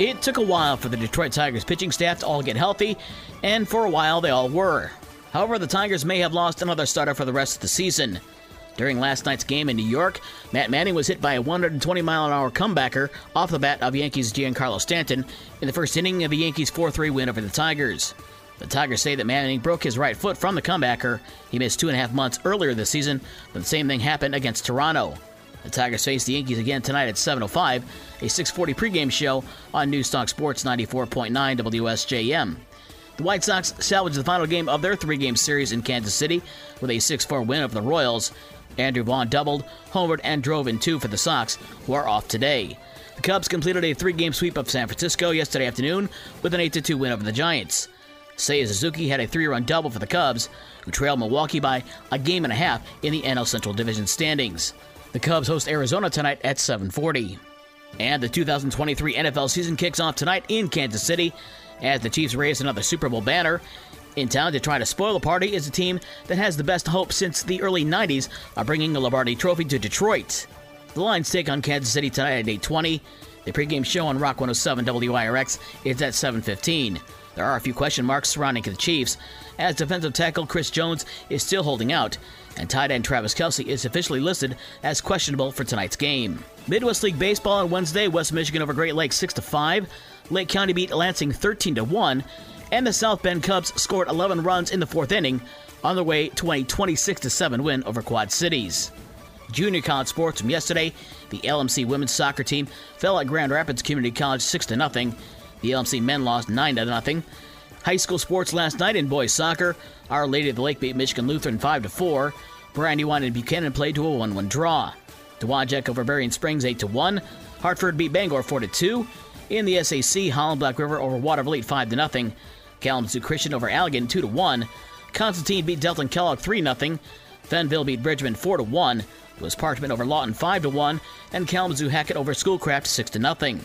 It took a while for the Detroit Tigers pitching staff to all get healthy, and for a while they all were. However, the Tigers may have lost another starter for the rest of the season. During last night's game in New York, Matt Manning was hit by a 120 mile an hour comebacker off the bat of Yankees Giancarlo Stanton in the first inning of the Yankees 4 3 win over the Tigers. The Tigers say that Manning broke his right foot from the comebacker. He missed two and a half months earlier this season, but the same thing happened against Toronto. The Tigers face the Yankees again tonight at 7:05, a 6:40 pregame show on Newstalk Sports 94.9 WSJM. The White Sox salvaged the final game of their three-game series in Kansas City with a 6-4 win over the Royals. Andrew Vaughn doubled, homered, and drove in two for the Sox, who are off today. The Cubs completed a three-game sweep of San Francisco yesterday afternoon with an 8-2 win over the Giants. Seiya Suzuki had a three-run double for the Cubs, who trailed Milwaukee by a game and a half in the NL Central Division standings. The Cubs host Arizona tonight at 7:40. And the 2023 NFL season kicks off tonight in Kansas City as the Chiefs raise another Super Bowl banner. In town to try to spoil the party is a team that has the best hope since the early 90s of bringing the Lombardi Trophy to Detroit. The Lions take on Kansas City tonight at 8:20. The pregame show on Rock 107 WIRX is at 7:15. There are a few question marks surrounding the Chiefs, as defensive tackle Chris Jones is still holding out, and tight end Travis Kelce is officially listed as questionable for tonight's game. Midwest League Baseball on Wednesday, West Michigan over Great Lakes 6 to 5. Lake County beat Lansing 13 to 1, and the South Bend Cubs scored 11 runs in the fourth inning on their way to a 26 7 win over Quad Cities. Junior college sports from yesterday, the LMC women's soccer team fell at Grand Rapids Community College 6 0. The LMC men lost 9 0. High school sports last night in boys soccer. Our Lady of the Lake beat Michigan Lutheran 5 4. Brandywine and Buchanan played to a 1 1 draw. Dowagiac over Berrien Springs 8 1. Hartford beat Bangor 4 2. In the SAC, Holland Black River over Watervliet 5 0. Kalamazoo Christian over Allegan 2 1. Constantine beat Delton Kellogg 3 0. Fenville beat Bridgman 4 1. Lewis Parchment over Lawton 5 to 1. And Kalamazoo Hackett over Schoolcraft 6 0.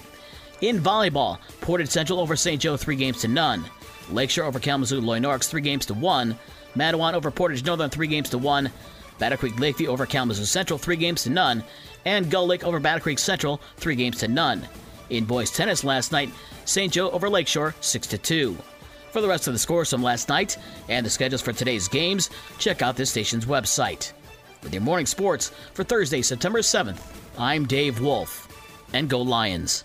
In volleyball, Portage Central over St. Joe 3 games to none. Lakeshore over Kalamazoo Loy Norrix 3 games to 1. Mattawan over Portage Northern 3 games to 1. Battle Creek Lakeview over Kalamazoo Central 3 games to none. And Gull Lake over Battle Creek Central 3 games to none. In boys tennis last night, St. Joe over Lakeshore 6 to 2. For the rest of the scores from last night and the schedules for today's games, check out this station's website. With your morning sports for Thursday, September 7th, I'm Dave Wolf. And go Lions.